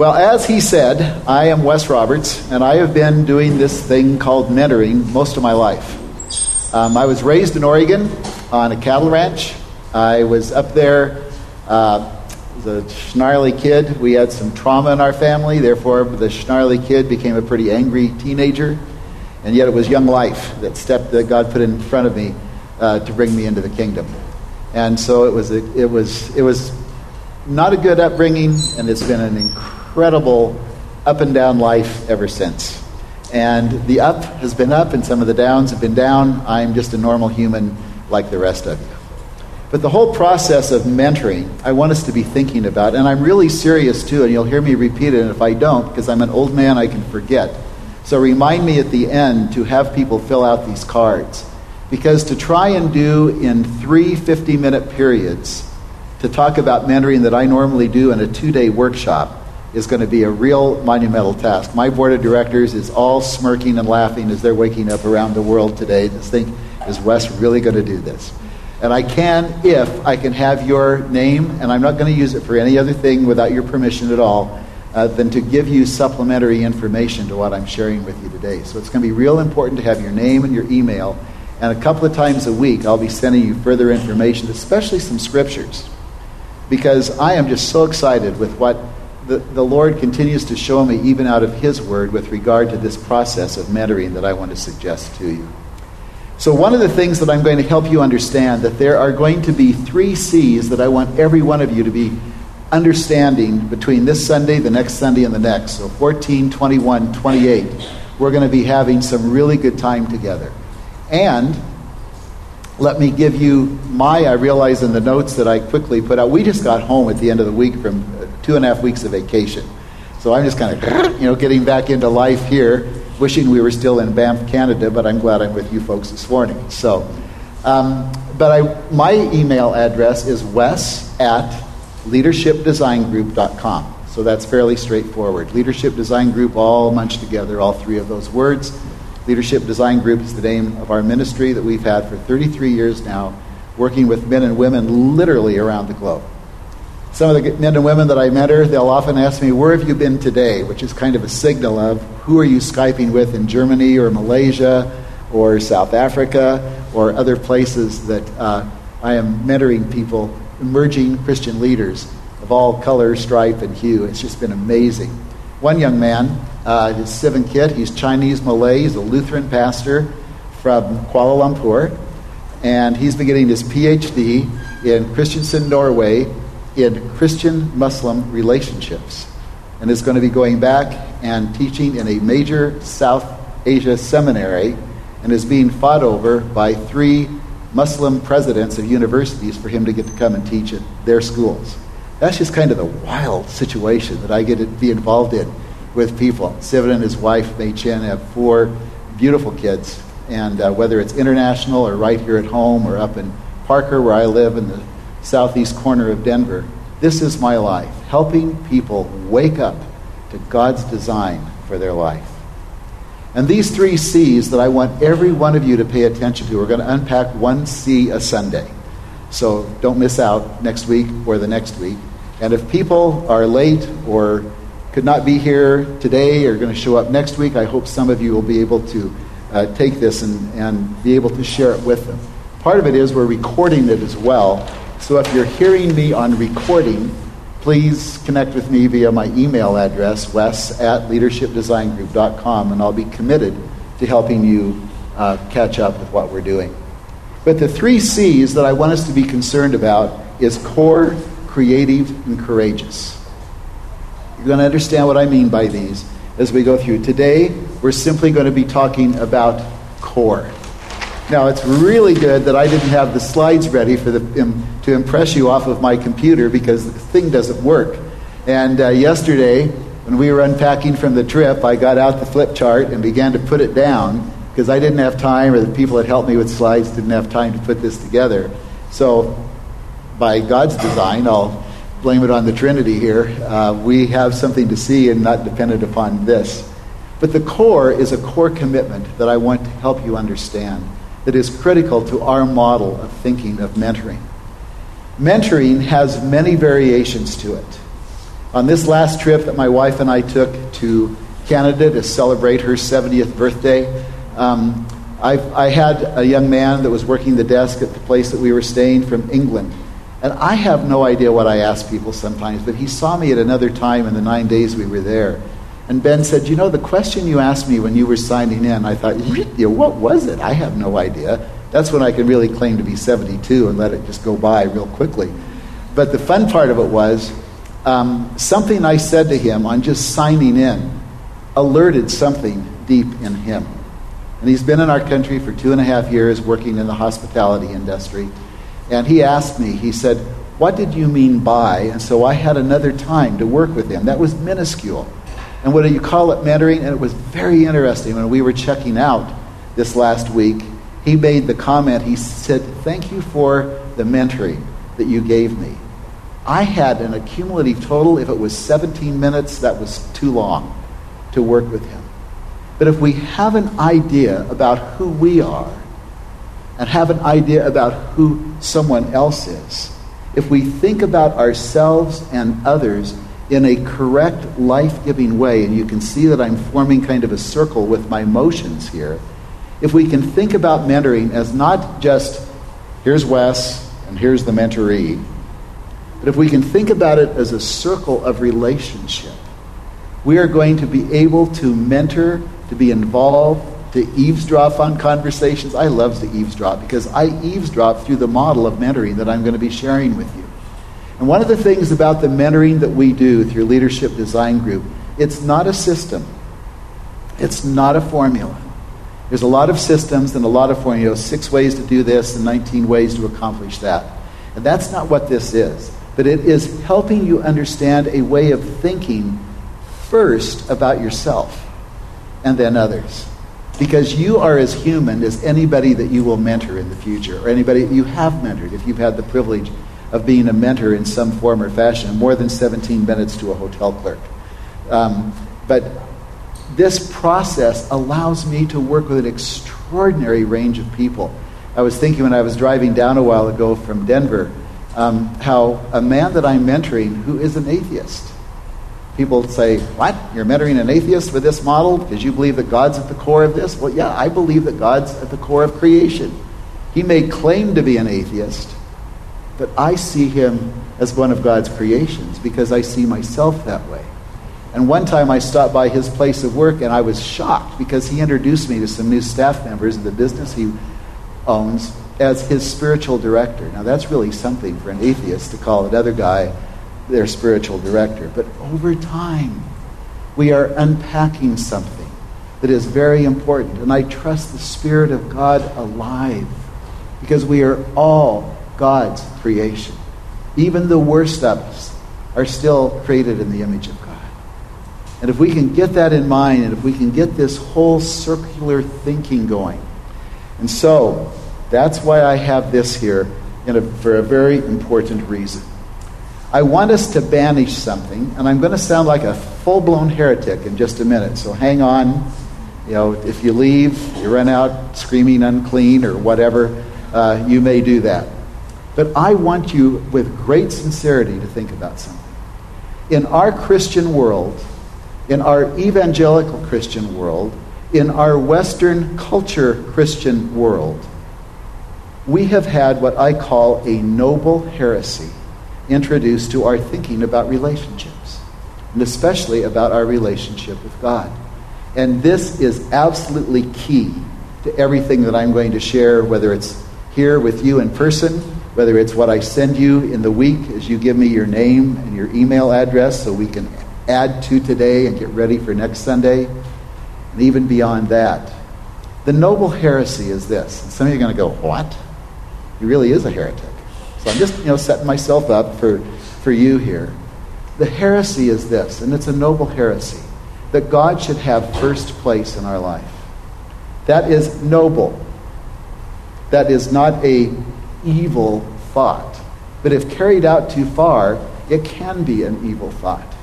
Well, as he said, I am Wes Roberts, and I have been doing this thing called mentoring most of my life. Um, I was raised in Oregon on a cattle ranch. I was up there uh, as a snarly kid. We had some trauma in our family, therefore, the snarly kid became a pretty angry teenager. And yet, it was young life that step that God put in front of me uh, to bring me into the kingdom. And so it was, a, it was, it was not a good upbringing, and it's been an incredible up and down life ever since. And the up has been up, and some of the downs have been down. I'm just a normal human like the rest of you. But the whole process of mentoring, I want us to be thinking about, and I'm really serious too, and you'll hear me repeat it, and if I don't, because I'm an old man, I can forget. So remind me at the end to have people fill out these cards. Because to try and do in three 50 minute periods, to talk about mentoring that I normally do in a two day workshop, is going to be a real monumental task. My board of directors is all smirking and laughing as they're waking up around the world today to think, is Wes really going to do this? And I can if I can have your name, and I'm not going to use it for any other thing without your permission at all, uh, than to give you supplementary information to what I'm sharing with you today. So it's going to be real important to have your name and your email. And a couple of times a week, I'll be sending you further information, especially some scriptures. Because I am just so excited with what the, the Lord continues to show me, even out of His Word, with regard to this process of mentoring that I want to suggest to you. So, one of the things that I'm going to help you understand that there are going to be three C's that I want every one of you to be understanding between this Sunday, the next Sunday, and the next. So 14, 21, 28. We're going to be having some really good time together. And let me give you my, I realize in the notes that I quickly put out, we just got home at the end of the week from two and a half weeks of vacation. So I'm just kind of, you know, getting back into life here, wishing we were still in Banff, Canada, but I'm glad I'm with you folks this morning. So, um, but I, my email address is wes at leadershipdesigngroup.com. So that's fairly straightforward. Leadership Design Group, all munched together, all three of those words. Leadership Design Group is the name of our ministry that we've had for 33 years now, working with men and women literally around the globe. Some of the men and women that I mentor, they'll often ask me, Where have you been today? which is kind of a signal of who are you Skyping with in Germany or Malaysia or South Africa or other places that uh, I am mentoring people emerging Christian leaders of all color, stripe, and hue. It's just been amazing. One young man, uh, his Sivin Kit, he's Chinese Malay, he's a Lutheran pastor from Kuala Lumpur, and he's been getting his PhD in Kristiansand, Norway, in Christian Muslim relationships, and is going to be going back and teaching in a major South Asia seminary, and is being fought over by three Muslim presidents of universities for him to get to come and teach at their schools. That's just kind of the wild situation that I get to be involved in with people. Sivin and his wife, Mei Chen, have four beautiful kids. And uh, whether it's international or right here at home or up in Parker, where I live in the southeast corner of Denver, this is my life helping people wake up to God's design for their life. And these three C's that I want every one of you to pay attention to, we're going to unpack one C a Sunday. So don't miss out next week or the next week. And if people are late or could not be here today or going to show up next week, I hope some of you will be able to uh, take this and, and be able to share it with them. Part of it is we're recording it as well. So if you're hearing me on recording, please connect with me via my email address, wes at leadershipdesigngroup.com, and I'll be committed to helping you uh, catch up with what we're doing. But the three C's that I want us to be concerned about is core, creative, and courageous. You're going to understand what I mean by these as we go through. Today, we're simply going to be talking about core. Now, it's really good that I didn't have the slides ready for the, um, to impress you off of my computer because the thing doesn't work. And uh, yesterday, when we were unpacking from the trip, I got out the flip chart and began to put it down because I didn't have time, or the people that helped me with slides didn't have time to put this together. So, by God's design, I'll blame it on the Trinity here. Uh, we have something to see and not dependent upon this. But the core is a core commitment that I want to help you understand that is critical to our model of thinking of mentoring. Mentoring has many variations to it. On this last trip that my wife and I took to Canada to celebrate her 70th birthday, um, I, I had a young man that was working the desk at the place that we were staying from England. And I have no idea what I ask people sometimes, but he saw me at another time in the nine days we were there. And Ben said, You know, the question you asked me when you were signing in, I thought, What was it? I have no idea. That's when I can really claim to be 72 and let it just go by real quickly. But the fun part of it was um, something I said to him on just signing in alerted something deep in him. And he's been in our country for two and a half years working in the hospitality industry. And he asked me, he said, What did you mean by? And so I had another time to work with him. That was minuscule. And what do you call it mentoring? And it was very interesting when we were checking out this last week. He made the comment, he said, Thank you for the mentoring that you gave me. I had an accumulative total, if it was 17 minutes, that was too long to work with him. But if we have an idea about who we are and have an idea about who someone else is, if we think about ourselves and others in a correct, life giving way, and you can see that I'm forming kind of a circle with my motions here, if we can think about mentoring as not just here's Wes and here's the mentoree, but if we can think about it as a circle of relationship, we are going to be able to mentor to be involved, to eavesdrop on conversations. I love to eavesdrop because I eavesdrop through the model of mentoring that I'm going to be sharing with you. And one of the things about the mentoring that we do through Leadership Design Group, it's not a system. It's not a formula. There's a lot of systems and a lot of formulas, six ways to do this and 19 ways to accomplish that. And that's not what this is. But it is helping you understand a way of thinking first about yourself and then others. Because you are as human as anybody that you will mentor in the future, or anybody you have mentored if you've had the privilege of being a mentor in some form or fashion, more than 17 minutes to a hotel clerk. Um, but this process allows me to work with an extraordinary range of people. I was thinking when I was driving down a while ago from Denver um, how a man that I'm mentoring who is an atheist People say, What? You're mentoring an atheist with this model because you believe that God's at the core of this? Well, yeah, I believe that God's at the core of creation. He may claim to be an atheist, but I see him as one of God's creations because I see myself that way. And one time I stopped by his place of work and I was shocked because he introduced me to some new staff members of the business he owns as his spiritual director. Now, that's really something for an atheist to call another guy their spiritual director. But over time, we are unpacking something that is very important. And I trust the Spirit of God alive because we are all God's creation. Even the worst of us are still created in the image of God. And if we can get that in mind, and if we can get this whole circular thinking going, and so that's why I have this here a, for a very important reason. I want us to banish something, and I'm going to sound like a full blown heretic in just a minute, so hang on. You know, if you leave, you run out screaming unclean or whatever, uh, you may do that. But I want you, with great sincerity, to think about something. In our Christian world, in our evangelical Christian world, in our Western culture Christian world, we have had what I call a noble heresy introduced to our thinking about relationships, and especially about our relationship with God. And this is absolutely key to everything that I'm going to share, whether it's here with you in person, whether it's what I send you in the week as you give me your name and your email address so we can add to today and get ready for next Sunday, and even beyond that. The noble heresy is this. And some of you are going to go, What? He really is a heretic. So I'm just, you know, setting myself up for, for you here. The heresy is this, and it's a noble heresy, that God should have first place in our life. That is noble. That is not a evil thought. But if carried out too far, it can be an evil thought.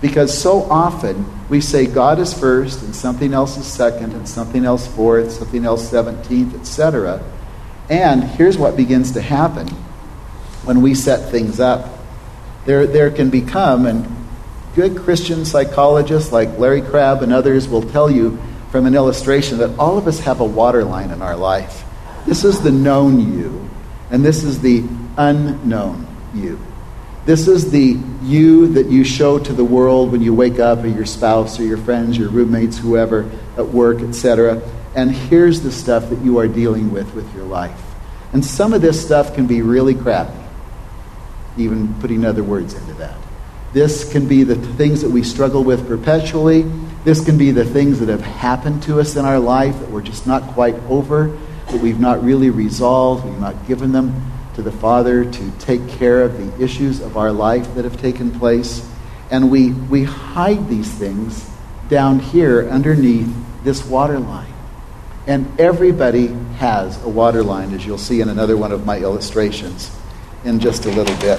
Because so often we say God is first and something else is second and something else fourth, something else 17th, etc. And here's what begins to happen when we set things up. There, there can become, and good Christian psychologists like Larry Crabb and others will tell you from an illustration that all of us have a waterline in our life. This is the known you, and this is the unknown you. This is the you that you show to the world when you wake up, or your spouse, or your friends, your roommates, whoever, at work, etc. And here's the stuff that you are dealing with with your life. And some of this stuff can be really crappy, even putting other words into that. This can be the things that we struggle with perpetually. This can be the things that have happened to us in our life that we're just not quite over, that we've not really resolved, we've not given them to the Father to take care of the issues of our life that have taken place. And we, we hide these things down here underneath this water line. And everybody has a water line, as you'll see in another one of my illustrations in just a little bit.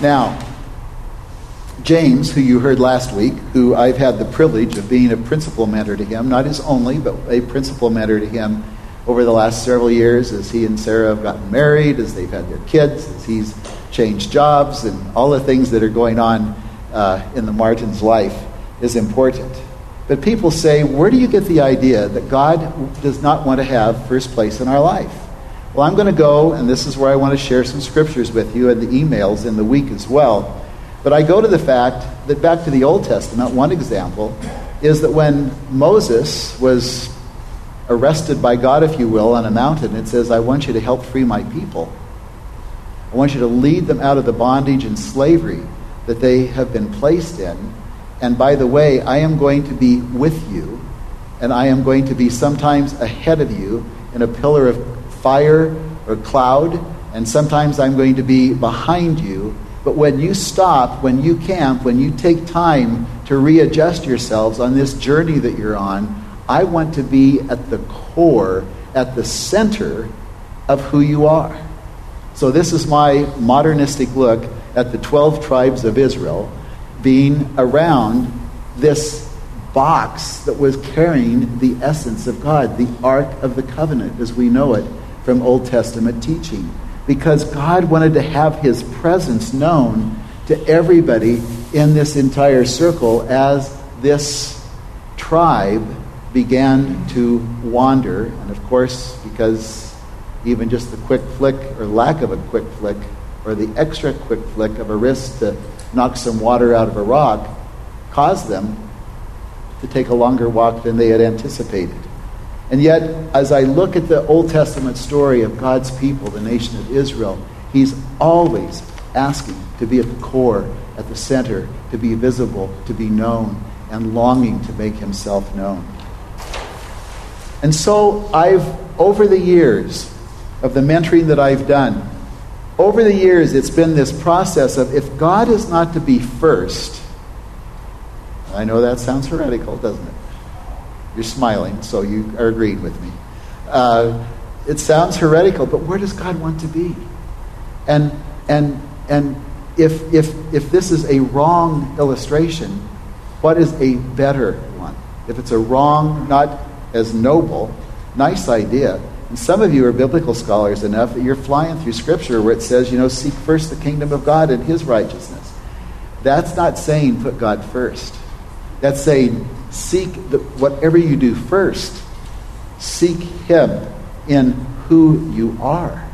Now, James, who you heard last week, who I've had the privilege of being a principal mentor to him, not his only, but a principal mentor to him over the last several years as he and Sarah have gotten married, as they've had their kids, as he's changed jobs, and all the things that are going on uh, in the Martin's life is important. But people say, where do you get the idea that God does not want to have first place in our life? Well, I'm going to go, and this is where I want to share some scriptures with you and the emails in the week as well. But I go to the fact that back to the Old Testament, one example is that when Moses was arrested by God, if you will, on a mountain, it says, I want you to help free my people. I want you to lead them out of the bondage and slavery that they have been placed in. And by the way, I am going to be with you, and I am going to be sometimes ahead of you in a pillar of fire or cloud, and sometimes I'm going to be behind you. But when you stop, when you camp, when you take time to readjust yourselves on this journey that you're on, I want to be at the core, at the center of who you are. So, this is my modernistic look at the 12 tribes of Israel being around this box that was carrying the essence of God, the Ark of the Covenant, as we know it from Old Testament teaching. Because God wanted to have his presence known to everybody in this entire circle as this tribe began to wander. And of course, because even just the quick flick or lack of a quick flick or the extra quick flick of a wrist to knock some water out of a rock caused them to take a longer walk than they had anticipated. And yet, as I look at the Old Testament story of God's people, the nation of Israel, He's always asking to be at the core, at the center, to be visible, to be known, and longing to make Himself known. And so I've, over the years of the mentoring that I've done, over the years it's been this process of if God is not to be first, I know that sounds heretical, doesn't it? You're smiling, so you are agreeing with me. Uh, it sounds heretical, but where does God want to be? And and and if if if this is a wrong illustration, what is a better one? If it's a wrong, not as noble. Nice idea. And some of you are biblical scholars enough that you're flying through Scripture where it says, you know, seek first the kingdom of God and His righteousness. That's not saying put God first. That's saying seek the, whatever you do first, seek Him in who you are,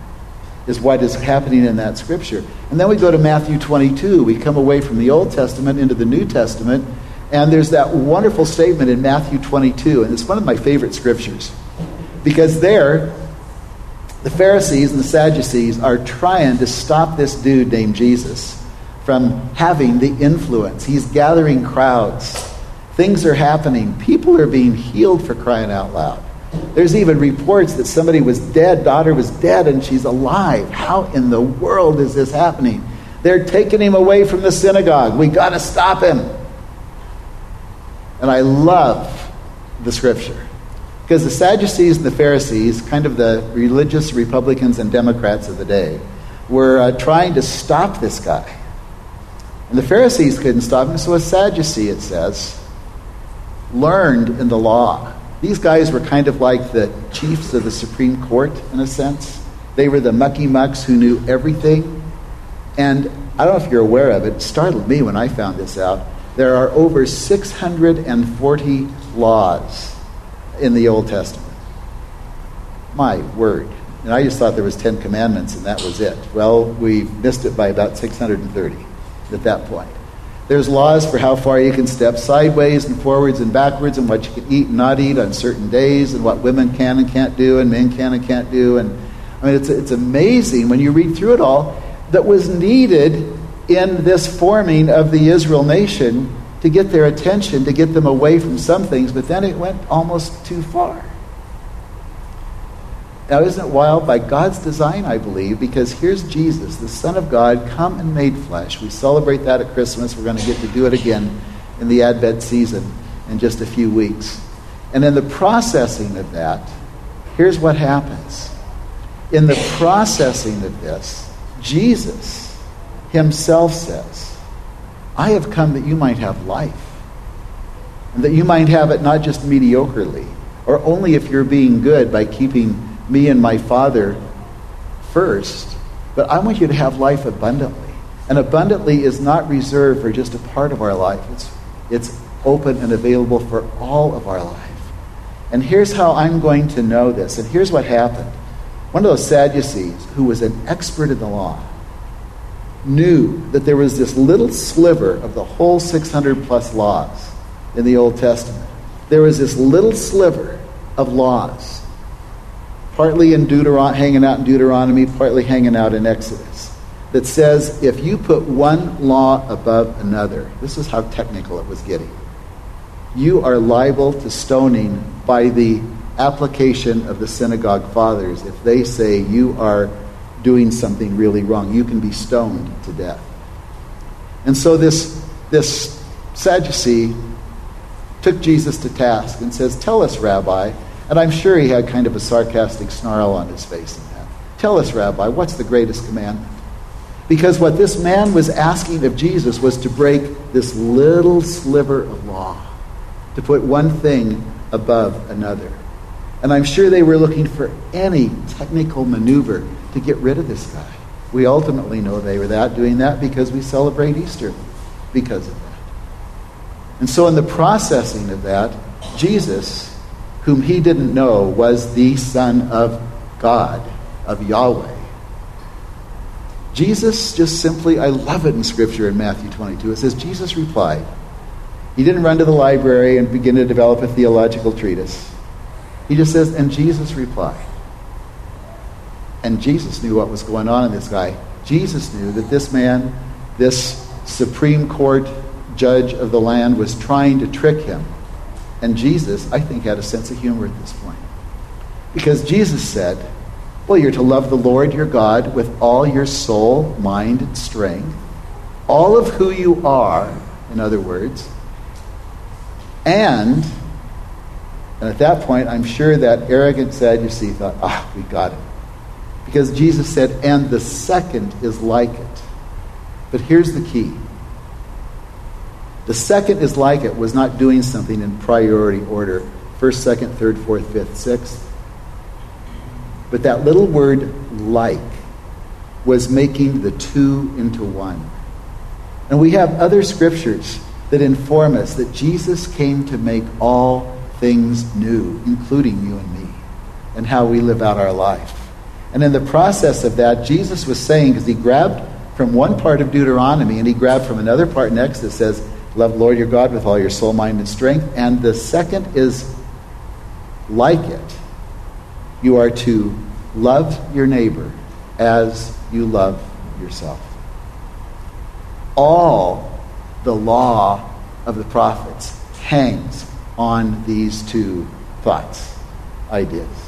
is what is happening in that Scripture. And then we go to Matthew 22. We come away from the Old Testament into the New Testament and there's that wonderful statement in Matthew 22, and it's one of my favorite scriptures. Because there, the Pharisees and the Sadducees are trying to stop this dude named Jesus from having the influence. He's gathering crowds. Things are happening. People are being healed for crying out loud. There's even reports that somebody was dead, daughter was dead, and she's alive. How in the world is this happening? They're taking him away from the synagogue. We got to stop him. And I love the scripture. Because the Sadducees and the Pharisees, kind of the religious Republicans and Democrats of the day, were uh, trying to stop this guy. And the Pharisees couldn't stop him, so a Sadducee, it says, learned in the law. These guys were kind of like the chiefs of the Supreme Court, in a sense. They were the mucky mucks who knew everything. And I don't know if you're aware of it, it startled me when I found this out. There are over 640 laws in the Old Testament. My word. And I just thought there was 10 commandments and that was it. Well, we missed it by about 630 at that point. There's laws for how far you can step sideways and forwards and backwards and what you can eat and not eat on certain days and what women can and can't do and men can and can't do. And I mean, it's, it's amazing when you read through it all that was needed in this forming of the Israel nation to get their attention, to get them away from some things, but then it went almost too far. Now, isn't it wild? By God's design, I believe, because here's Jesus, the Son of God, come and made flesh. We celebrate that at Christmas. We're going to get to do it again in the Advent season in just a few weeks. And in the processing of that, here's what happens. In the processing of this, Jesus himself says, I have come that you might have life, and that you might have it not just mediocrely, or only if you're being good by keeping me and my Father first, but I want you to have life abundantly. And abundantly is not reserved for just a part of our life, it's, it's open and available for all of our life. And here's how I'm going to know this. And here's what happened. One of those Sadducees, who was an expert in the law, knew that there was this little sliver of the whole 600 plus laws in the Old Testament. There was this little sliver of laws partly in Deuteron- hanging out in Deuteronomy, partly hanging out in Exodus, that says if you put one law above another, this is how technical it was getting, you are liable to stoning by the application of the synagogue fathers. If they say you are doing something really wrong, you can be stoned to death. And so this, this Sadducee took Jesus to task and says, Tell us, Rabbi, and I'm sure he had kind of a sarcastic snarl on his face in that. Tell us, Rabbi, what's the greatest commandment? Because what this man was asking of Jesus was to break this little sliver of law, to put one thing above another. And I'm sure they were looking for any technical maneuver to get rid of this guy. We ultimately know they were that doing that because we celebrate Easter because of that. And so in the processing of that, Jesus whom he didn't know was the Son of God, of Yahweh. Jesus just simply, I love it in Scripture in Matthew 22. It says, Jesus replied. He didn't run to the library and begin to develop a theological treatise. He just says, and Jesus replied. And Jesus knew what was going on in this guy. Jesus knew that this man, this Supreme Court judge of the land, was trying to trick him and Jesus, I think, had a sense of humor at this point. Because Jesus said, Well, you're to love the Lord your God with all your soul, mind, and strength, all of who you are, in other words. And, and at that point, I'm sure that arrogant Sadducee thought, Ah, we got it. Because Jesus said, And the second is like it. But here's the key the second is like it, was not doing something in priority order first, second, third, fourth, fifth, sixth. But that little word like was making the two into one. And we have other scriptures that inform us that Jesus came to make all things new, including you and me, and how we live out our life. And in the process of that, Jesus was saying, because he grabbed from one part of Deuteronomy and he grabbed from another part in Exodus, says, Love Lord your God with all your soul, mind, and strength. And the second is like it. You are to love your neighbor as you love yourself. All the law of the prophets hangs on these two thoughts, ideas.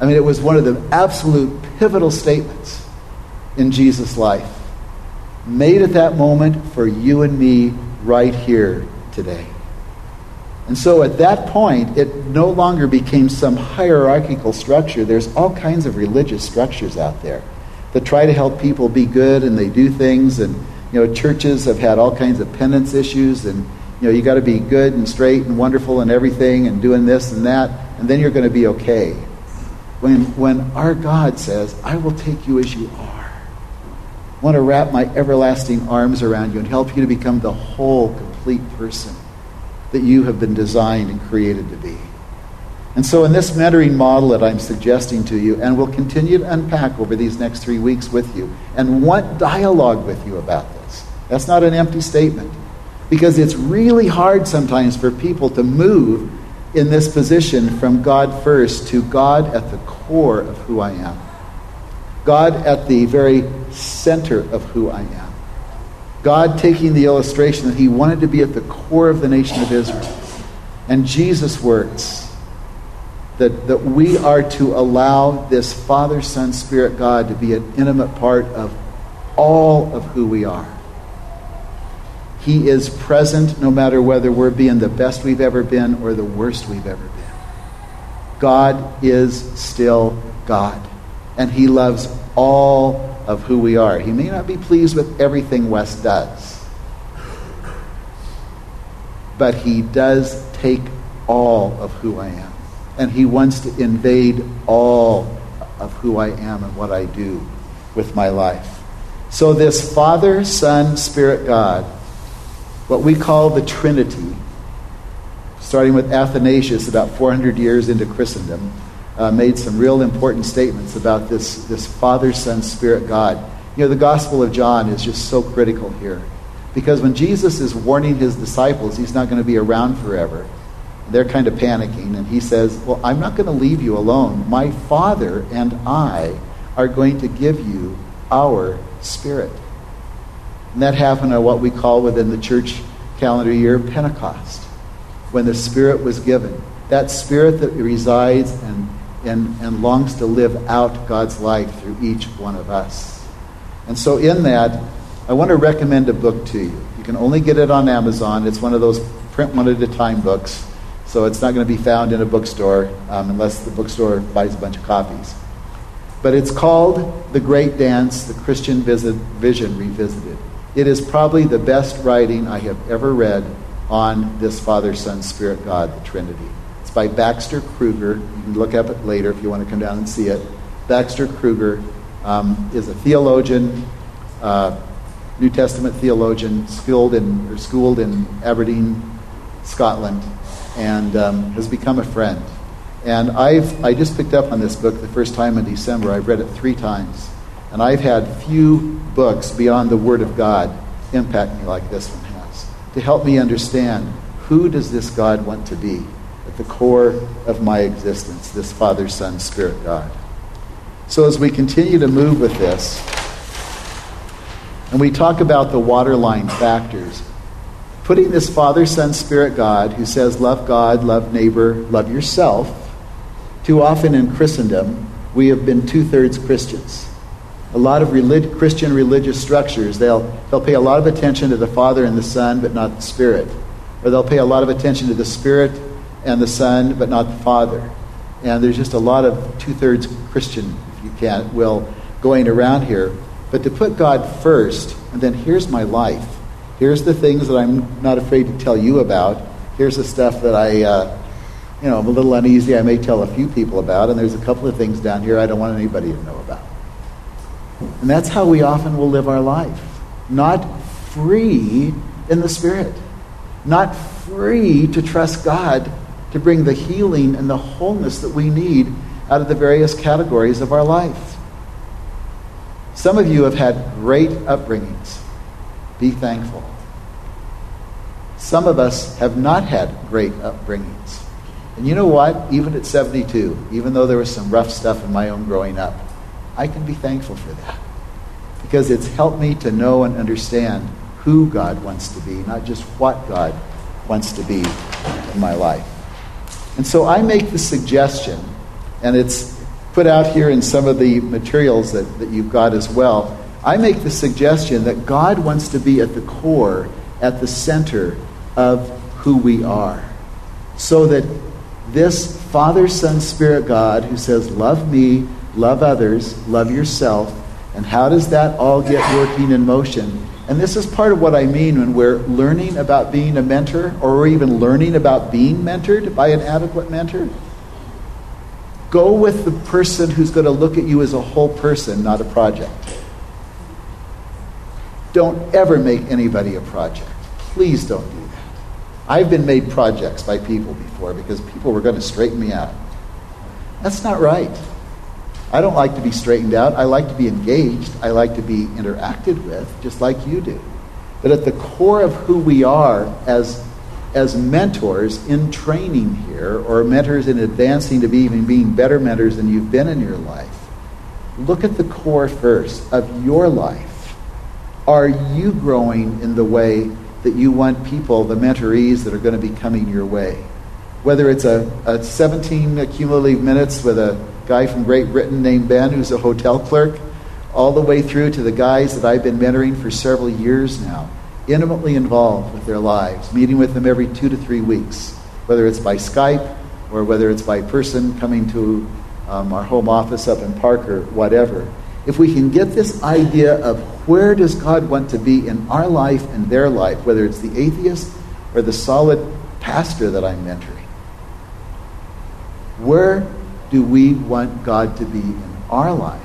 I mean, it was one of the absolute pivotal statements in Jesus' life, made at that moment for you and me right here today. And so at that point, it no longer became some hierarchical structure. There's all kinds of religious structures out there that try to help people be good and they do things. And, you know, churches have had all kinds of penance issues and, you know, you got to be good and straight and wonderful and everything and doing this and that, and then you're going to be okay. When, when our God says, I will take you as you are, I want to wrap my everlasting arms around you and help you to become the whole, complete person that you have been designed and created to be. And so, in this mentoring model that I'm suggesting to you, and we'll continue to unpack over these next three weeks with you, and want dialogue with you about this, that's not an empty statement. Because it's really hard sometimes for people to move in this position from God first to God at the core of who I am. God at the very center of who I am. God taking the illustration that he wanted to be at the core of the nation of Israel. And Jesus' words that, that we are to allow this Father, Son, Spirit God to be an intimate part of all of who we are. He is present no matter whether we're being the best we've ever been or the worst we've ever been. God is still God, and He loves all of who we are. He may not be pleased with everything Wes does, but He does take all of who I am, and He wants to invade all of who I am and what I do with my life. So, this Father, Son, Spirit God what we call the Trinity, starting with Athanasius about 400 years into Christendom, uh, made some real important statements about this, this Father, Son, Spirit God. You know, the Gospel of John is just so critical here. Because when Jesus is warning his disciples, he's not going to be around forever. They're kind of panicking, and he says, Well, I'm not going to leave you alone. My Father and I are going to give you our Spirit. And that happened on what we call within the church calendar year Pentecost, when the Spirit was given. That Spirit that resides and, and, and longs to live out God's life through each one of us. And so, in that, I want to recommend a book to you. You can only get it on Amazon. It's one of those print one at a time books, so it's not going to be found in a bookstore um, unless the bookstore buys a bunch of copies. But it's called The Great Dance The Christian Vision Revisited. It is probably the best writing I have ever read on this Father, Son, Spirit, God, the Trinity. It's by Baxter Kruger. You can look up it later if you want to come down and see it. Baxter Kruger um, is a theologian, uh, New Testament theologian, schooled in, or schooled in Aberdeen, Scotland, and um, has become a friend. And I've, I just picked up on this book the first time in December. I've read it three times. And I've had few books beyond the Word of God impact me like this one. To help me understand who does this God want to be at the core of my existence, this Father, Son, Spirit God. So as we continue to move with this, and we talk about the waterline factors, putting this Father, Son, Spirit God, who says, love God, love neighbor, love yourself, too often in Christendom, we have been two thirds Christians a lot of relig- Christian religious structures, they'll, they'll pay a lot of attention to the Father and the Son, but not the Spirit. Or they'll pay a lot of attention to the Spirit and the Son, but not the Father. And there's just a lot of two thirds Christian, if you can, will, going around here. But to put God first, and then here's my life. Here's the things that I'm not afraid to tell you about. Here's the stuff that I, uh, you know, I'm a little uneasy. I may tell a few people about. And there's a couple of things down here I don't want anybody to know about. And that's how we often will live our life. Not free in the Spirit. Not free to trust God to bring the healing and the wholeness that we need out of the various categories of our life. Some of you have had great upbringings. Be thankful. Some of us have not had great upbringings. And you know what? Even at 72, even though there was some rough stuff in my own growing up, I can be thankful for that because it's helped me to know and understand who God wants to be, not just what God wants to be in my life. And so I make the suggestion, and it's put out here in some of the materials that, that you've got as well. I make the suggestion that God wants to be at the core, at the center of who we are. So that this Father, Son, Spirit God who says, Love me, love others, love yourself. And how does that all get working in motion? And this is part of what I mean when we're learning about being a mentor or even learning about being mentored by an adequate mentor. Go with the person who's going to look at you as a whole person, not a project. Don't ever make anybody a project. Please don't do that. I've been made projects by people before because people were going to straighten me out. That's not right. I don't like to be straightened out. I like to be engaged. I like to be interacted with, just like you do. But at the core of who we are as, as mentors in training here, or mentors in advancing to be even being better mentors than you've been in your life, look at the core first of your life. Are you growing in the way that you want people, the mentorees that are going to be coming your way? Whether it's a, a 17 cumulative minutes with a guy from Great Britain named Ben who's a hotel clerk, all the way through to the guys that I've been mentoring for several years now, intimately involved with their lives, meeting with them every two to three weeks, whether it's by Skype or whether it's by person coming to um, our home office up in Parker, whatever. If we can get this idea of where does God want to be in our life and their life, whether it's the atheist or the solid pastor that I'm mentoring, where do we want God to be in our life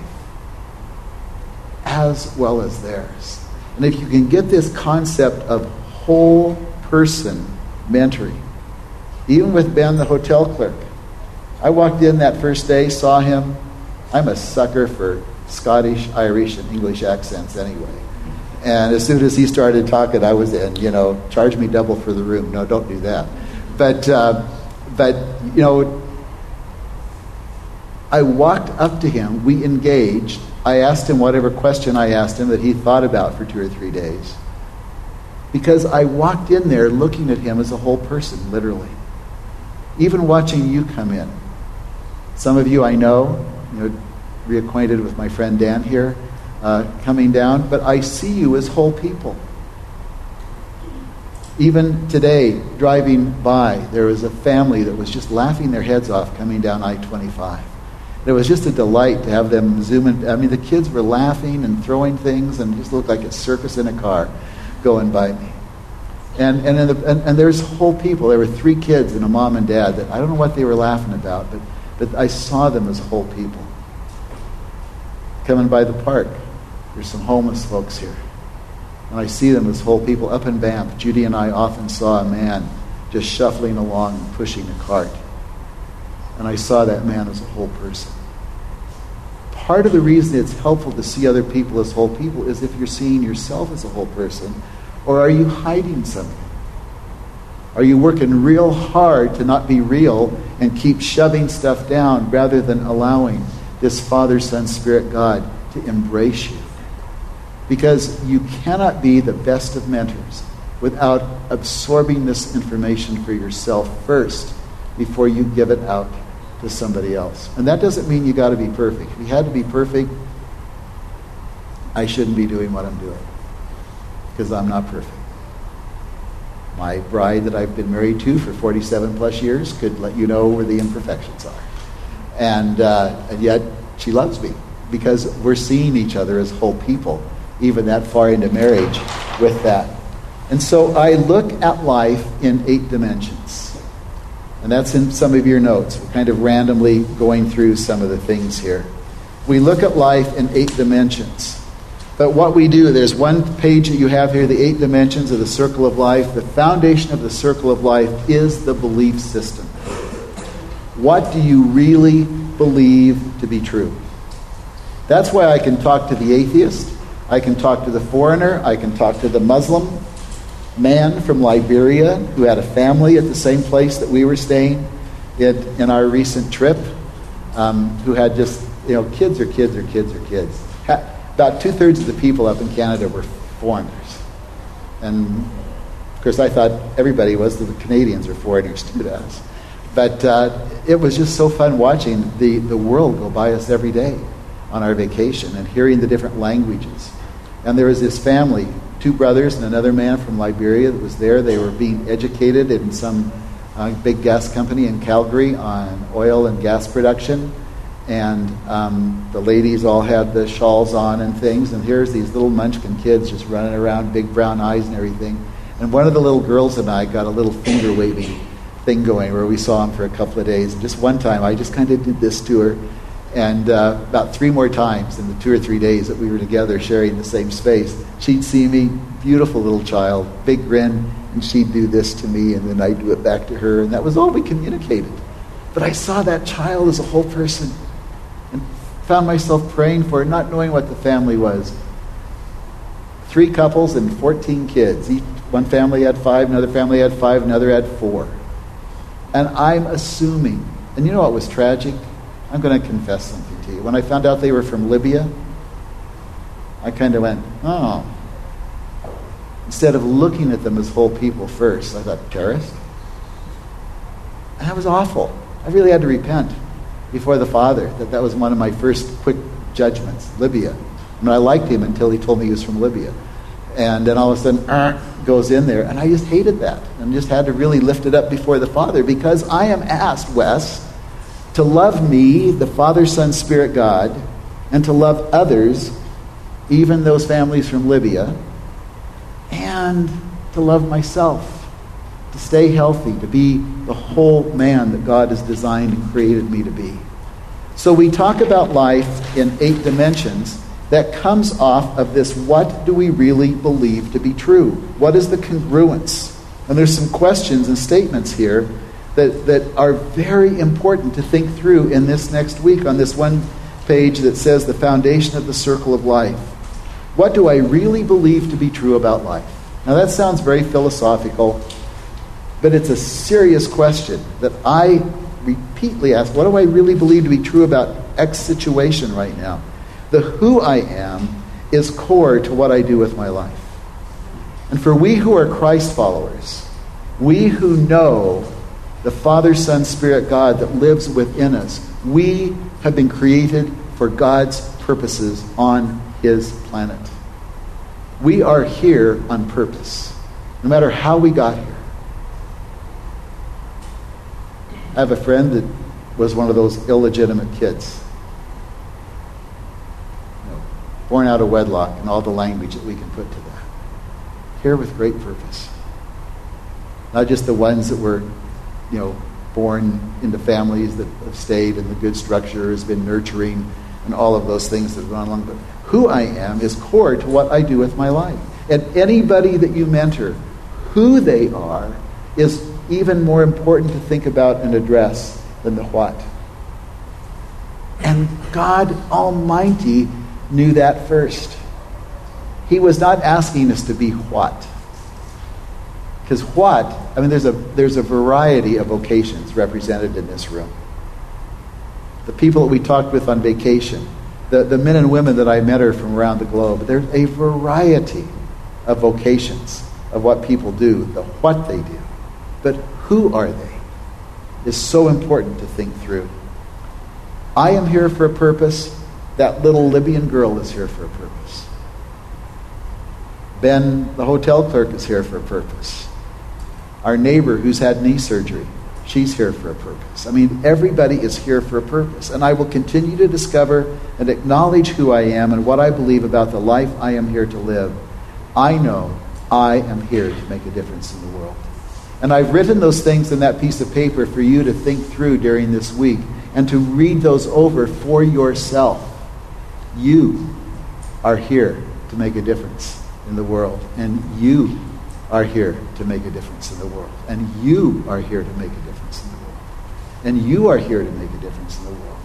as well as theirs? And if you can get this concept of whole person mentoring, even with Ben, the hotel clerk, I walked in that first day, saw him. I'm a sucker for Scottish, Irish, and English accents anyway. And as soon as he started talking, I was in. You know, charge me double for the room. No, don't do that. But, uh, but you know, I walked up to him. We engaged. I asked him whatever question I asked him that he thought about for two or three days. Because I walked in there looking at him as a whole person, literally. Even watching you come in. Some of you I know, you know, reacquainted with my friend Dan here, uh, coming down, but I see you as whole people. Even today, driving by, there was a family that was just laughing their heads off coming down I 25. It was just a delight to have them zoom in. I mean, the kids were laughing and throwing things and just looked like a circus in a car going by me. And, and, the, and, and there's whole people. There were three kids and a mom and dad that I don't know what they were laughing about, but but I saw them as whole people. Coming by the park, there's some homeless folks here. And I see them as whole people. Up in Banff, Judy and I often saw a man just shuffling along and pushing a cart. And I saw that man as a whole person. Part of the reason it's helpful to see other people as whole people is if you're seeing yourself as a whole person, or are you hiding something? Are you working real hard to not be real and keep shoving stuff down rather than allowing this Father, Son, Spirit God to embrace you? Because you cannot be the best of mentors without absorbing this information for yourself first before you give it out to somebody else. And that doesn't mean you got to be perfect. If you had to be perfect, I shouldn't be doing what I'm doing because I'm not perfect. My bride that I've been married to for 47 plus years could let you know where the imperfections are. And, uh, and yet she loves me because we're seeing each other as whole people, even that far into marriage with that. And so I look at life in eight dimensions. And that's in some of your notes. We're kind of randomly going through some of the things here. We look at life in eight dimensions. But what we do, there's one page that you have here, the eight dimensions of the circle of life. The foundation of the circle of life is the belief system. What do you really believe to be true? That's why I can talk to the atheist, I can talk to the foreigner, I can talk to the Muslim man from Liberia who had a family at the same place that we were staying in, in our recent trip, um, who had just, you know, kids are kids are kids are kids. Ha- about two thirds of the people up in Canada were foreigners. And of course, I thought everybody was, the Canadians are foreigners too to us. But uh, it was just so fun watching the, the world go by us every day on our vacation and hearing the different languages. And there was this family, two brothers and another man from Liberia that was there. They were being educated in some uh, big gas company in Calgary on oil and gas production and um, the ladies all had the shawls on and things, and here's these little munchkin kids just running around, big brown eyes and everything. And one of the little girls and I got a little finger waving thing going where we saw him for a couple of days. And just one time, I just kind of did this to her, And uh, about three more times in the two or three days that we were together sharing the same space, she'd see me, beautiful little child, big grin, and she'd do this to me, and then I'd do it back to her, and that was all we communicated. But I saw that child as a whole person and found myself praying for her, not knowing what the family was. Three couples and 14 kids. Each, one family had five, another family had five, another had four. And I'm assuming, and you know what was tragic? I'm going to confess something to you. When I found out they were from Libya, I kind of went, oh. Instead of looking at them as whole people first, I thought, terrorist? And that was awful. I really had to repent before the Father that that was one of my first quick judgments. Libya. I mean, I liked him until he told me he was from Libya. And then all of a sudden, uh, goes in there. And I just hated that and just had to really lift it up before the Father because I am asked, Wes, to love me, the Father, Son, Spirit, God, and to love others, even those families from Libya, and to love myself to stay healthy, to be the whole man that God has designed and created me to be. So we talk about life in eight dimensions that comes off of this what do we really believe to be true? What is the congruence? And there's some questions and statements here that, that are very important to think through in this next week on this one page that says the foundation of the circle of life. What do I really believe to be true about life? Now that sounds very philosophical but it's a serious question that I repeatedly ask what do I really believe to be true about X situation right now? The who I am is core to what I do with my life. And for we who are Christ followers, we who know the Father, Son, Spirit, God that lives within us, we have been created for God's purposes on His planet. We are here on purpose, no matter how we got here. I have a friend that was one of those illegitimate kids. You know, born out of wedlock and all the language that we can put to that. Here with great purpose. Not just the ones that were, you know, born into families that have stayed and the good structure has been nurturing and all of those things that have gone along. But who I am is core to what I do with my life. And anybody that you mentor, who they are is even more important to think about and address than the what. And God Almighty knew that first. He was not asking us to be what. Because what, I mean, there's a, there's a variety of vocations represented in this room. The people that we talked with on vacation, the, the men and women that I met are from around the globe, there's a variety of vocations of what people do, the what they do. But who are they? Is so important to think through. I am here for a purpose. That little Libyan girl is here for a purpose. Ben, the hotel clerk, is here for a purpose. Our neighbor who's had knee surgery, she's here for a purpose. I mean, everybody is here for a purpose. And I will continue to discover and acknowledge who I am and what I believe about the life I am here to live. I know I am here to make a difference in the world. And I've written those things in that piece of paper for you to think through during this week and to read those over for yourself. You are here to make a difference in the world. And you are here to make a difference in the world. And you are here to make a difference in the world. And you are here to make a difference in the world.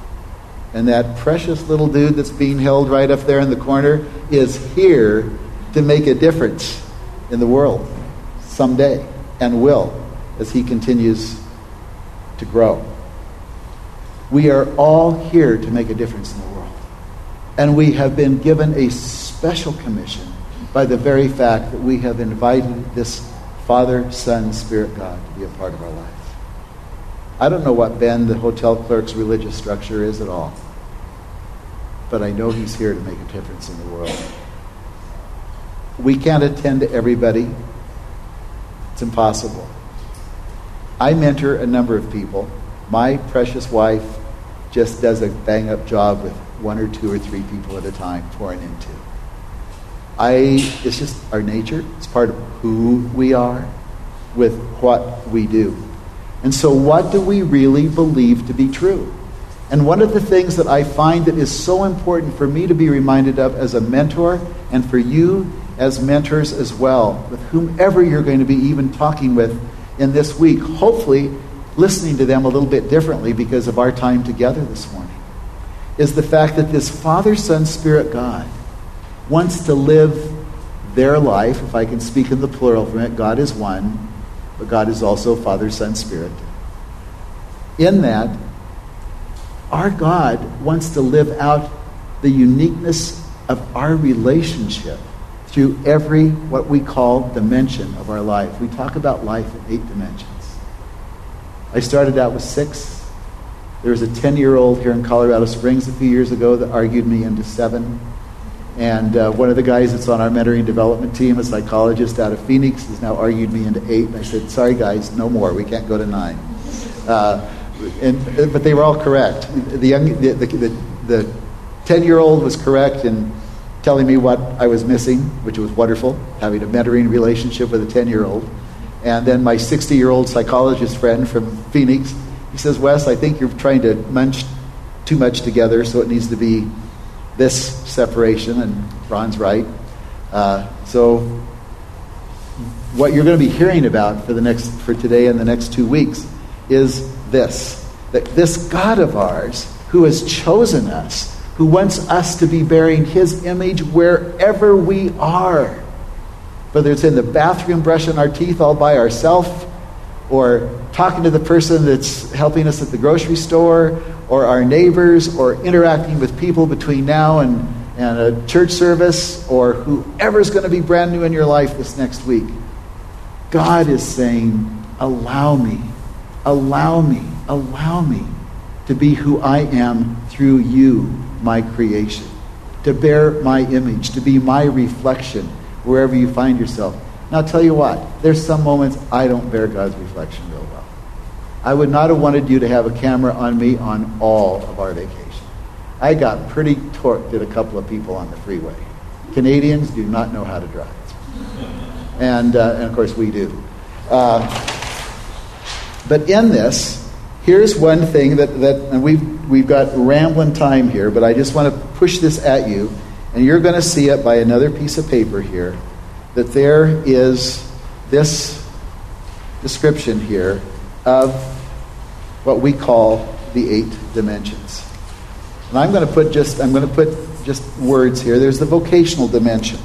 And that precious little dude that's being held right up there in the corner is here to make a difference in the world someday and will as he continues to grow. We are all here to make a difference in the world. And we have been given a special commission by the very fact that we have invited this Father, Son, Spirit God to be a part of our life. I don't know what Ben, the hotel clerk's religious structure is at all, but I know he's here to make a difference in the world. We can't attend to everybody. It's impossible. I mentor a number of people. My precious wife just does a bang up job with one or two or three people at a time pouring into. I it's just our nature. It's part of who we are with what we do. And so what do we really believe to be true? And one of the things that I find that is so important for me to be reminded of as a mentor and for you as mentors as well, with whomever you're going to be even talking with in this week, hopefully listening to them a little bit differently because of our time together this morning, is the fact that this Father, Son, Spirit God wants to live their life, if I can speak in the plural from it, God is one, but God is also Father, Son, Spirit. In that, our God wants to live out the uniqueness of our relationship through every what we call dimension of our life. We talk about life in eight dimensions. I started out with six. There was a 10 year old here in Colorado Springs a few years ago that argued me into seven. And uh, one of the guys that's on our mentoring development team, a psychologist out of Phoenix, has now argued me into eight. And I said, sorry, guys, no more. We can't go to nine. Uh, and, but they were all correct. The, young, the, the, the 10 year old was correct in telling me what I was missing, which was wonderful, having a mentoring relationship with a 10 year old. And then my 60 year old psychologist friend from Phoenix, he says, Wes, I think you're trying to munch too much together, so it needs to be this separation, and Ron's right. Uh, so, what you're going to be hearing about for the next for today and the next two weeks is this: that this God of ours, who has chosen us, who wants us to be bearing His image wherever we are, whether it's in the bathroom brushing our teeth all by ourselves, or talking to the person that's helping us at the grocery store, or our neighbors or interacting with people between now and, and a church service or whoever's going to be brand new in your life this next week, God is saying, Allow me, allow me, allow me to be who I am through you, my creation, to bear my image, to be my reflection wherever you find yourself. Now, I'll tell you what, there's some moments I don't bear God's reflection well. I would not have wanted you to have a camera on me on all of our vacation. I got pretty torqued at a couple of people on the freeway. Canadians do not know how to drive. And, uh, and of course, we do. Uh, but in this, here's one thing that, that and we've, we've got rambling time here, but I just want to push this at you. And you're going to see it by another piece of paper here that there is this description here of what we call the eight dimensions. And I'm going to put just I'm going to put just words here. There's the vocational dimension.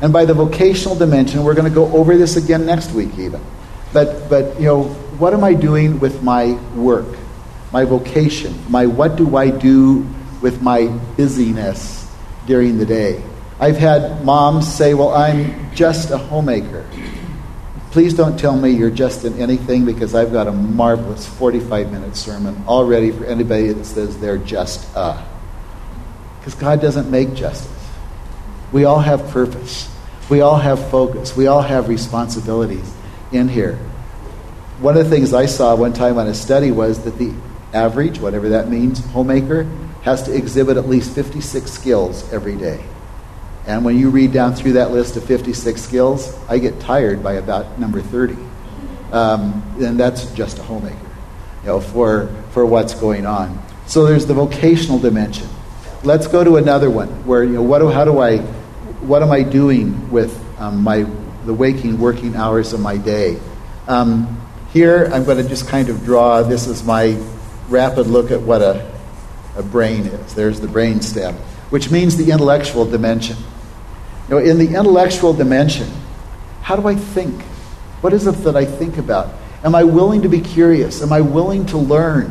And by the vocational dimension, we're going to go over this again next week even. But but you know, what am I doing with my work? My vocation, my what do I do with my busyness during the day? I've had moms say, "Well, I'm just a homemaker." Please don't tell me you're just in anything because I've got a marvelous 45 minute sermon all ready for anybody that says they're just uh. Because God doesn't make justice. We all have purpose, we all have focus, we all have responsibilities in here. One of the things I saw one time on a study was that the average, whatever that means, homemaker has to exhibit at least 56 skills every day. And when you read down through that list of 56 skills, I get tired by about number 30. Um, and that's just a homemaker, you know, for, for what's going on. So there's the vocational dimension. Let's go to another one where, you know, what do, how do I, what am I doing with um, my, the waking, working hours of my day? Um, here, I'm going to just kind of draw, this is my rapid look at what a, a brain is. There's the brain stem, which means the intellectual dimension. You know, in the intellectual dimension, how do I think? What is it that I think about? Am I willing to be curious? Am I willing to learn?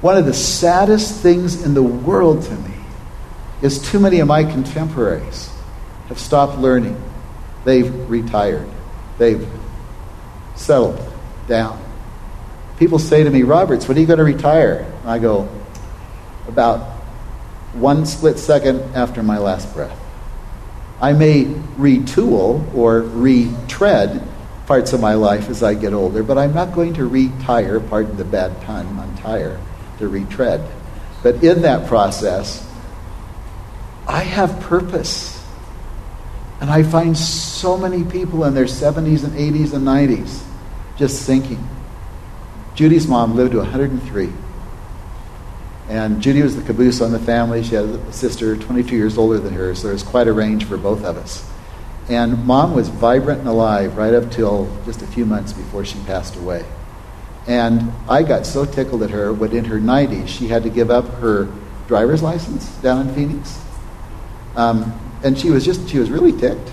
One of the saddest things in the world to me is too many of my contemporaries have stopped learning. They've retired. They've settled down. People say to me, Roberts, when are you going to retire? And I go, about one split second after my last breath. I may retool or retread parts of my life as I get older, but I'm not going to retire, pardon the bad pun on tire, to retread. But in that process, I have purpose. And I find so many people in their 70s and 80s and 90s just sinking. Judy's mom lived to 103. And Judy was the caboose on the family. She had a sister 22 years older than her, so there was quite a range for both of us. And mom was vibrant and alive right up till just a few months before she passed away. And I got so tickled at her when in her 90s she had to give up her driver's license down in Phoenix. Um, and she was just, she was really ticked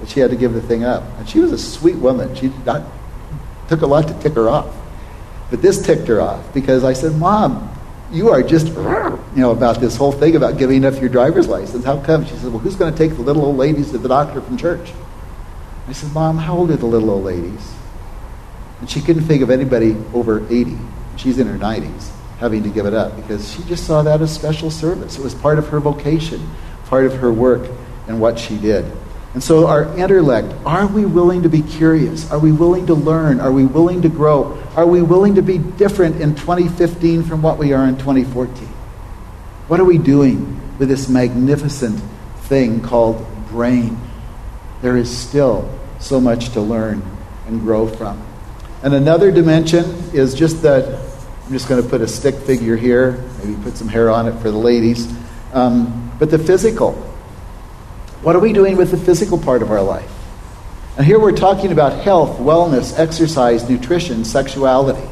that she had to give the thing up. And she was a sweet woman. She not, took a lot to tick her off. But this ticked her off because I said, Mom, you are just, you know, about this whole thing about giving up your driver's license. How come? She said, well, who's going to take the little old ladies to the doctor from church? I said, Mom, how old are the little old ladies? And she couldn't think of anybody over 80. She's in her 90s having to give it up because she just saw that as special service. It was part of her vocation, part of her work and what she did. And so, our intellect are we willing to be curious? Are we willing to learn? Are we willing to grow? Are we willing to be different in 2015 from what we are in 2014? What are we doing with this magnificent thing called brain? There is still so much to learn and grow from. And another dimension is just that I'm just going to put a stick figure here, maybe put some hair on it for the ladies. Um, but the physical what are we doing with the physical part of our life? And here we're talking about health, wellness, exercise, nutrition, sexuality.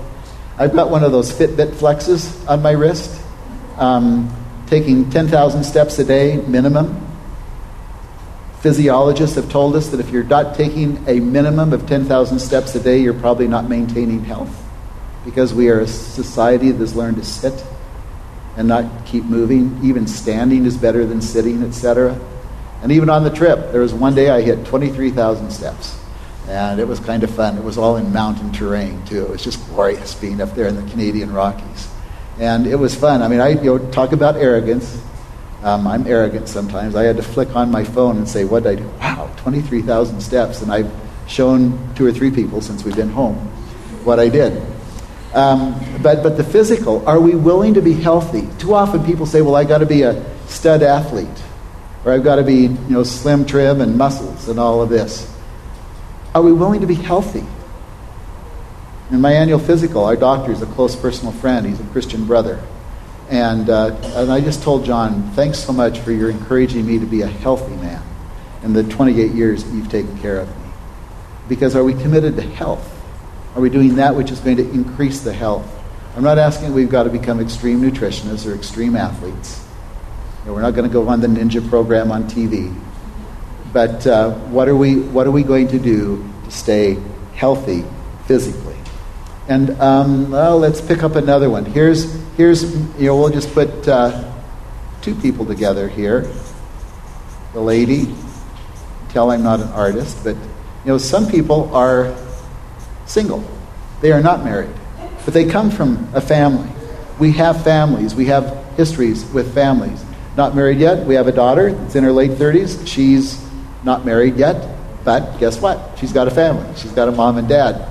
I've got one of those Fitbit flexes on my wrist, um, taking 10,000 steps a day minimum. Physiologists have told us that if you're not taking a minimum of 10,000 steps a day, you're probably not maintaining health because we are a society that has learned to sit and not keep moving. Even standing is better than sitting, etc. And even on the trip, there was one day I hit 23,000 steps. And it was kind of fun. It was all in mountain terrain, too. It was just glorious being up there in the Canadian Rockies. And it was fun. I mean, I you know, talk about arrogance. Um, I'm arrogant sometimes. I had to flick on my phone and say, what did I do? Wow, 23,000 steps. And I've shown two or three people since we've been home what I did. Um, but, but the physical, are we willing to be healthy? Too often people say, well, I got to be a stud athlete or I've got to be, you know, slim, trim, and muscles and all of this. Are we willing to be healthy? In my annual physical, our doctor is a close personal friend. He's a Christian brother. And, uh, and I just told John, thanks so much for your encouraging me to be a healthy man in the 28 years that you've taken care of me. Because are we committed to health? Are we doing that which is going to increase the health? I'm not asking we've got to become extreme nutritionists or extreme athletes we're not going to go on the ninja program on TV. But uh, what, are we, what are we going to do to stay healthy physically? And um, well, let's pick up another one. Here's, here's you know, we'll just put uh, two people together here. The lady, tell I'm not an artist, but you know, some people are single. They are not married, but they come from a family. We have families. We have histories with families not married yet. We have a daughter It's in her late 30s. She's not married yet, but guess what? She's got a family. She's got a mom and dad.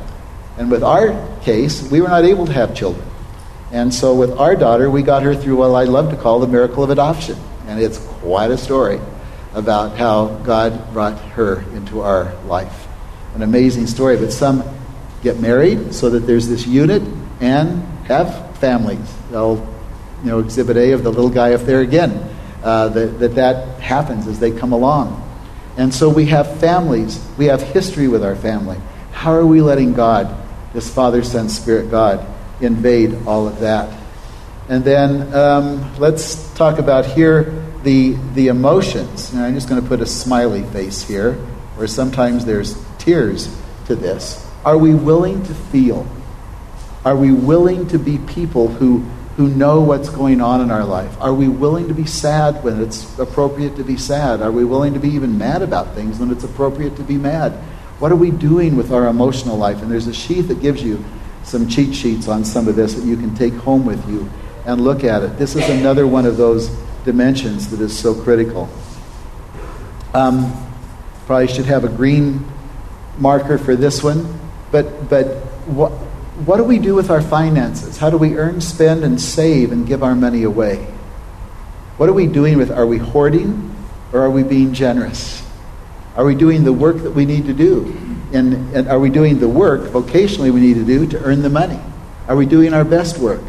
And with our case, we were not able to have children. And so with our daughter, we got her through what I love to call the miracle of adoption. And it's quite a story about how God brought her into our life. An amazing story. But some get married so that there's this unit and have families. They'll you know, Exhibit A of the little guy up there again, uh, that, that that happens as they come along. And so we have families, we have history with our family. How are we letting God, this Father, Son, Spirit God, invade all of that? And then um, let's talk about here the, the emotions. And I'm just going to put a smiley face here, where sometimes there's tears to this. Are we willing to feel? Are we willing to be people who who know what's going on in our life? Are we willing to be sad when it's appropriate to be sad? Are we willing to be even mad about things when it's appropriate to be mad? What are we doing with our emotional life? And there's a sheet that gives you some cheat sheets on some of this that you can take home with you and look at it. This is another one of those dimensions that is so critical. Um, probably should have a green marker for this one, but but what what do we do with our finances? How do we earn, spend, and save and give our money away? What are we doing with are we hoarding or are we being generous? Are we doing the work that we need to do? And, and are we doing the work vocationally we need to do to earn the money? Are we doing our best work?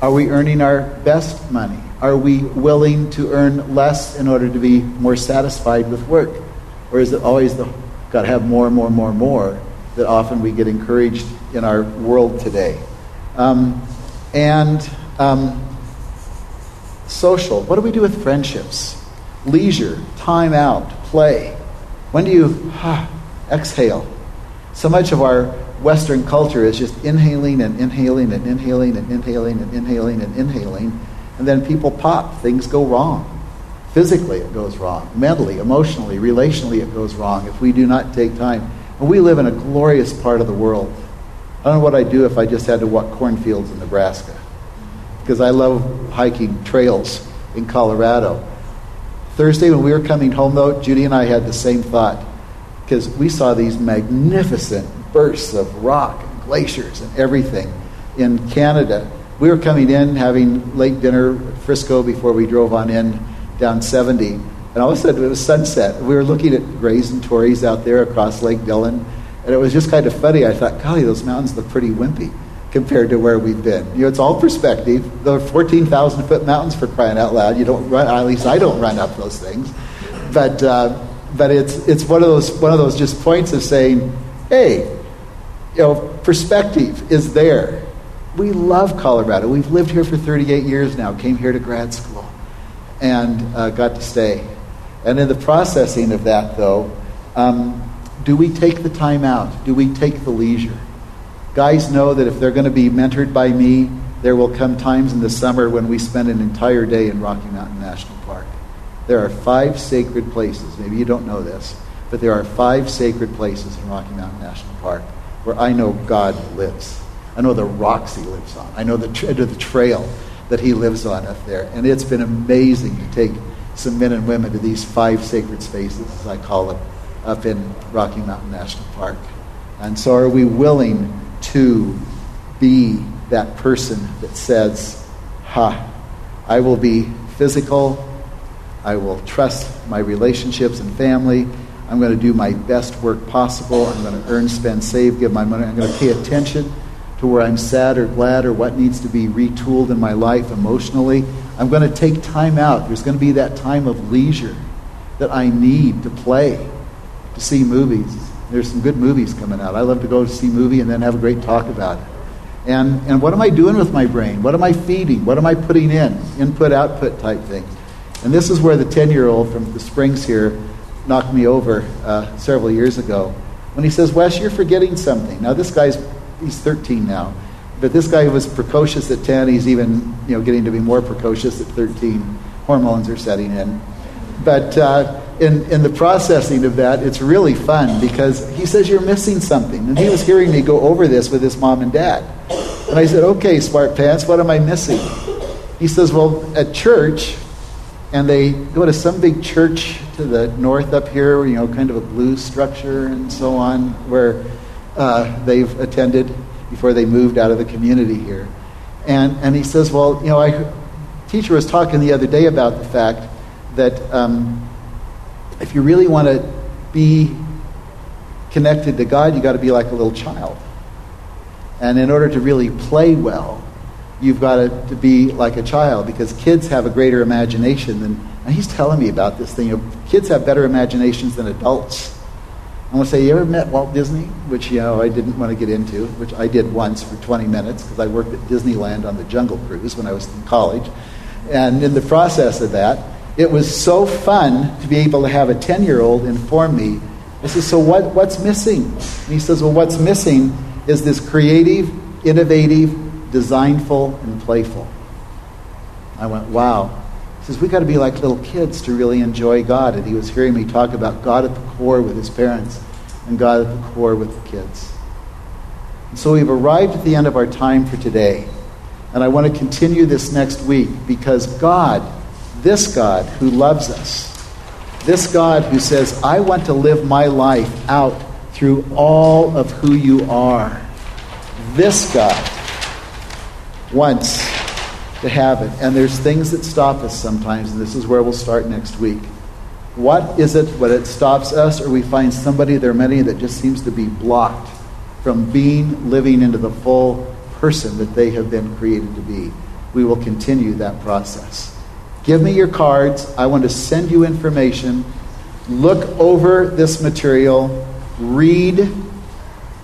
Are we earning our best money? Are we willing to earn less in order to be more satisfied with work? Or is it always the got to have more, more, more, more that often we get encouraged in our world today? Um, and um, social. What do we do with friendships? Leisure, time out, play. When do you ah, exhale? So much of our Western culture is just inhaling and inhaling and inhaling and inhaling and inhaling and inhaling, and then people pop. Things go wrong. Physically, it goes wrong. Mentally, emotionally, relationally, it goes wrong if we do not take time. We live in a glorious part of the world. I don't know what I'd do if I just had to walk cornfields in Nebraska. Because I love hiking trails in Colorado. Thursday, when we were coming home, though, Judy and I had the same thought. Because we saw these magnificent bursts of rock and glaciers and everything in Canada. We were coming in, having late dinner at Frisco before we drove on in down 70. And all of a sudden, it was sunset. We were looking at Grays and Torreys out there across Lake Dillon. And it was just kind of funny. I thought, golly, those mountains look pretty wimpy compared to where we've been. You know, it's all perspective. They're 14,000 foot mountains for crying out loud. You don't run, at least I don't run up those things. But, uh, but it's, it's one, of those, one of those just points of saying, hey, you know, perspective is there. We love Colorado. We've lived here for 38 years now, came here to grad school, and uh, got to stay. And in the processing of that, though, um, do we take the time out? Do we take the leisure? Guys know that if they're going to be mentored by me, there will come times in the summer when we spend an entire day in Rocky Mountain National Park. There are five sacred places. Maybe you don't know this, but there are five sacred places in Rocky Mountain National Park where I know God lives. I know the rocks He lives on. I know the, tra- the trail that He lives on up there. And it's been amazing to take some men and women to these five sacred spaces, as I call it, up in Rocky Mountain National Park. And so, are we willing to be that person that says, Ha, I will be physical, I will trust my relationships and family, I'm going to do my best work possible, I'm going to earn, spend, save, give my money, I'm going to pay attention to where I'm sad or glad or what needs to be retooled in my life emotionally. I'm going to take time out. There's going to be that time of leisure that I need to play to see movies. There's some good movies coming out. I love to go to see a movie and then have a great talk about it. And, and what am I doing with my brain? What am I feeding? What am I putting in? Input, output type thing. And this is where the 10 year old from the Springs here knocked me over uh, several years ago. When he says, Wes, you're forgetting something. Now, this guy's, he's 13 now. But this guy was precocious at 10. He's even, you know, getting to be more precocious at 13. Hormones are setting in. But uh, in, in the processing of that, it's really fun because he says you're missing something. And he was hearing me go over this with his mom and dad. And I said, okay, smart pants, what am I missing? He says, well, at church, and they go to some big church to the north up here, you know, kind of a blue structure and so on, where uh, they've attended before they moved out of the community here. And, and he says, well, you know, I teacher was talking the other day about the fact that um, if you really want to be connected to God, you got to be like a little child. And in order to really play well, you've got to, to be like a child because kids have a greater imagination than. And he's telling me about this thing. You know, kids have better imaginations than adults. I want to say, you ever met Walt Disney? Which, you know, I didn't want to get into, which I did once for 20 minutes because I worked at Disneyland on the Jungle Cruise when I was in college. And in the process of that, it was so fun to be able to have a 10 year old inform me. I said, So what, what's missing? And he says, Well, what's missing is this creative, innovative, designful, and playful. I went, Wow. Says, we got to be like little kids to really enjoy God. And he was hearing me talk about God at the core with his parents and God at the core with the kids. And so we've arrived at the end of our time for today. And I want to continue this next week because God this God who loves us, this God who says, I want to live my life out through all of who you are, this God wants to have it. And there's things that stop us sometimes, and this is where we'll start next week. What is it when it stops us, or we find somebody, there are many that just seems to be blocked from being, living into the full person that they have been created to be? we will continue that process. Give me your cards. I want to send you information. Look over this material. Read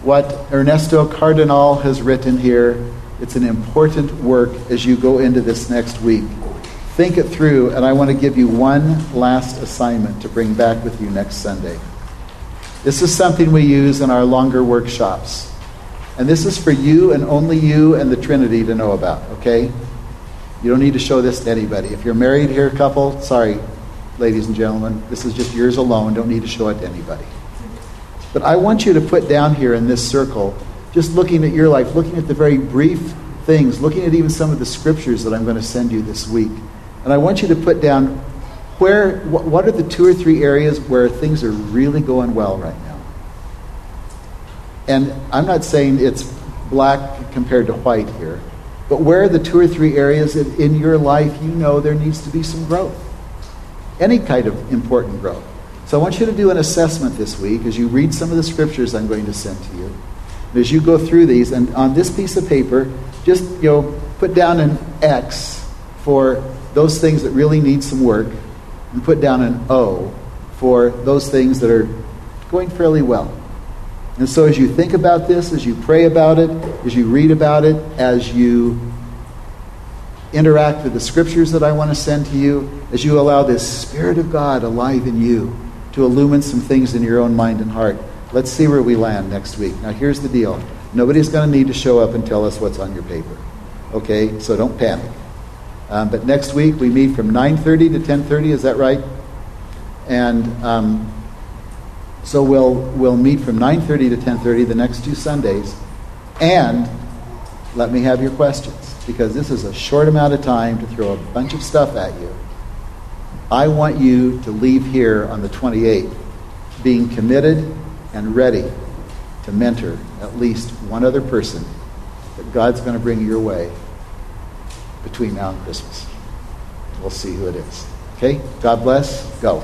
what Ernesto Cardenal has written here. It's an important work as you go into this next week. Think it through, and I want to give you one last assignment to bring back with you next Sunday. This is something we use in our longer workshops. And this is for you and only you and the Trinity to know about, okay? You don't need to show this to anybody. If you're married here, couple, sorry, ladies and gentlemen, this is just yours alone. Don't need to show it to anybody. But I want you to put down here in this circle, just looking at your life, looking at the very brief things, looking at even some of the scriptures that I'm going to send you this week. And I want you to put down where, what are the two or three areas where things are really going well right now? And I'm not saying it's black compared to white here. But where are the two or three areas in your life you know there needs to be some growth? Any kind of important growth. So I want you to do an assessment this week as you read some of the scriptures I'm going to send to you. As you go through these, and on this piece of paper, just you know, put down an X for those things that really need some work, and put down an O for those things that are going fairly well. And so, as you think about this, as you pray about it, as you read about it, as you interact with the scriptures that I want to send to you, as you allow this Spirit of God alive in you to illumine some things in your own mind and heart, let's see where we land next week. Now, here's the deal nobody's going to need to show up and tell us what's on your paper. Okay? So don't panic. Um, but next week we meet from 9.30 to 10.30, is that right? And um, so we'll, we'll meet from 9.30 to 10.30 the next two Sundays. And let me have your questions, because this is a short amount of time to throw a bunch of stuff at you. I want you to leave here on the 28th being committed and ready to mentor at least one other person that God's going to bring your way between now and Christmas. We'll see who it is. Okay? God bless. Go.